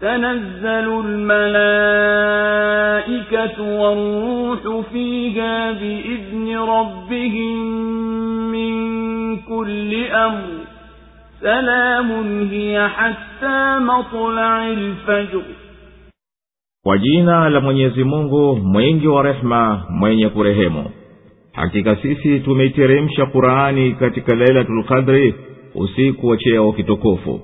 تنزل الملائكة والروح فيها بإذن ربهم من كل أمر سلام هي حتى مطلع الفجر kwa jina la mwenyezi mungu mwingi wa rehema mwenye kurehemu hakika sisi tumeiteremsha qurani katika lailatulqadri usiku wa cheo kitukufu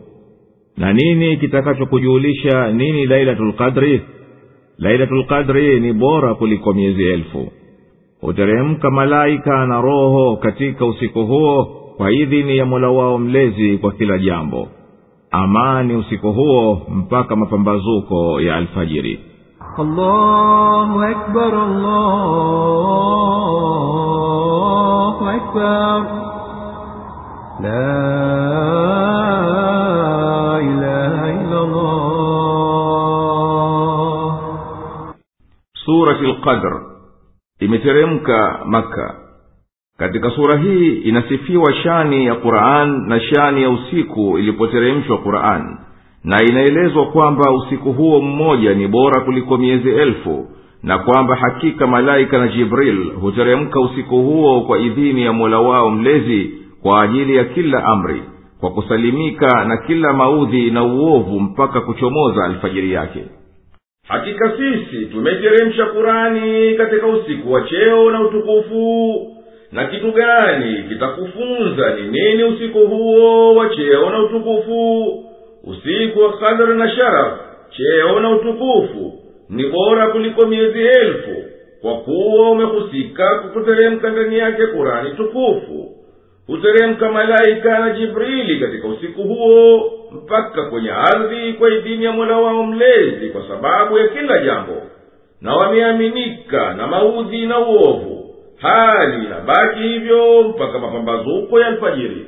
na nini kitakachokujulisha nini lailatulqadri lailatulqadri ni bora kuliko miezi elfu. Huteremka malaika na roho katika usiku huo kwa idhini ya mola wao mlezi kwa kila jambo. Amani usiku huo mpaka mapambazuko ya alfajiri. Allahu akbar, allahu akbar. La surati lqadr imeteremka makka. Katika sura hii inasifiwa shani ya quran na shani ya usiku ilipoteremshwa quran. Na inaelezwa kwamba usiku huo mmoja ni bora kuliko miezi elfu na kwamba hakika malaika na jibril huteremka usiku huo kwa idhini ya mola wao mlezi kwa ajili ya kila amri kwa kusalimika na kila maudhi na uovu mpaka kuchomoza alfajiri yake hakika sisi tumeteremsha kurani katika usiku wa cheo na utukufu. Na kitu gani kitakufunza ni nini usiku huo wa cheo na utukufu? Usiku wa kadri na sharaf cheo na utukufu ni bora kuliko miezi elfu kwa kuwa umehusika kukuteremka ndani yake kurani tukufu. Huteremka malaika na jibrili katika usiku huo mpaka kwenye ardhi kwa idhini ya mola wao mlezi kwa sababu ya kila jambo. Na wameaminika na maudhi na uovu. Hali inabaki hivyo mpaka mapambazuko ya alfajiri